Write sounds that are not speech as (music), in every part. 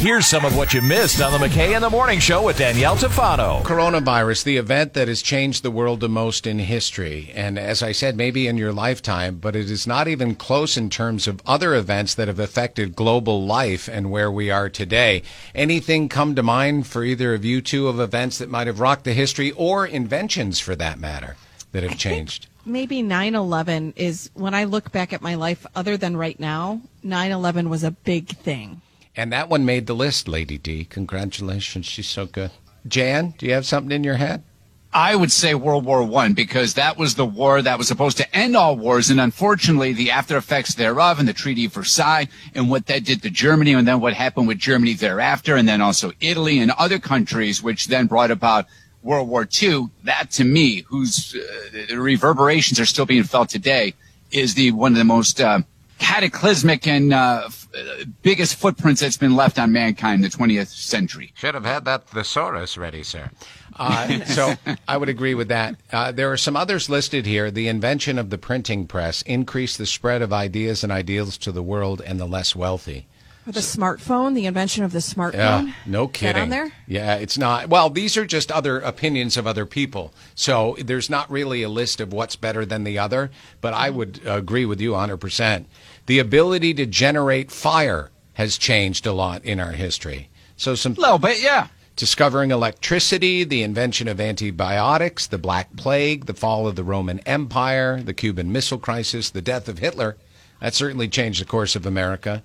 Here's some of what you missed on the McKay in the Morning Show with Danielle Tafano. Coronavirus, the event that has changed the world the most in history. And as I said, maybe in your lifetime, but it is not even close in terms of other events that have affected global life and where we are today. Anything come to mind for either of you two of events that might have rocked the history or inventions for that matter that have changed? maybe 9-11 is when i look back at my life other than right now 9-11 was a big thing And that one made the list, Lady D. Congratulations. She's so good. Jan, do you have something in your head? I would say World War One because that was the war that was supposed to end all wars, and unfortunately, the after effects thereof, and the Treaty of Versailles, and what that did to Germany, and then what happened with Germany thereafter, and then also Italy and other countries, which then brought about World War II. That, to me, whose uh, reverberations are still being felt today, is the one of the most uh, cataclysmic and uh, f- uh, biggest footprints that's been left on mankind in the 20th century. Should have had that thesaurus ready, sir. Uh, so I would agree with that. Uh, there are some others listed here. The invention of the printing press increased the spread of ideas and ideals to the world and the less wealthy. Or the smartphone the invention of the smartphone Yeah, no Is that kidding. on there Yeah, it's not. Well, these are just other opinions of other people. So there's not really a list of what's better than the other, but I would agree with you 100%. The ability to generate fire has changed a lot in our history. So some A little bit, yeah. discovering electricity, the invention of antibiotics, the Black Plague, the fall of the Roman Empire, the Cuban Missile Crisis, the death of Hitler. That certainly changed the course of America.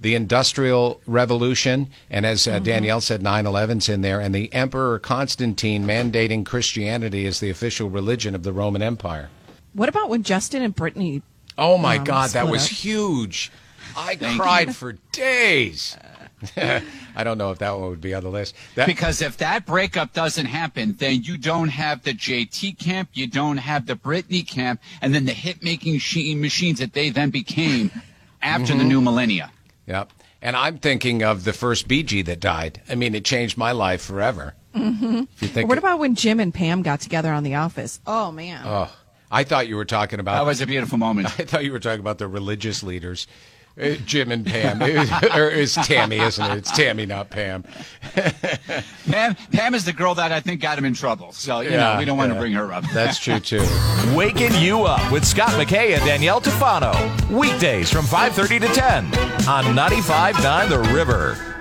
The Industrial Revolution, and as uh, Danielle said, 9 11's in there, and the Emperor Constantine mandating Christianity as the official religion of the Roman Empire. what about when justin and brittany Oh my Um, God, that was up. huge. I Thank cried for (laughs) days. (laughs) I don't know if that one would be on the list. That, Because if that breakup doesn't happen, then you don't have the JT camp, you don't have the Britney camp, and then the hit making machines that they then became after Mm-hmm. the new millennia. Yep. And I'm thinking of the first Bee Gee that died. I mean, it changed my life forever. Mm-hmm. You think, what about when jim and pam got together on the office oh man Oh, I thought you were talking about. That was a beautiful moment. (laughs) I thought you were talking about the religious leaders, Uh, Jim and Pam. (laughs) or it's Tammy, isn't it? It's Tammy, not Pam. (laughs) Pam, Pam is the girl that I think got him in trouble. So, you Yeah, know, we don't want yeah. to bring her up. That's true (laughs) too. Waking you up with Scott McKay and Danielle Tafano. Weekdays from 5:30 to 10 on ninety five 95.9 The River.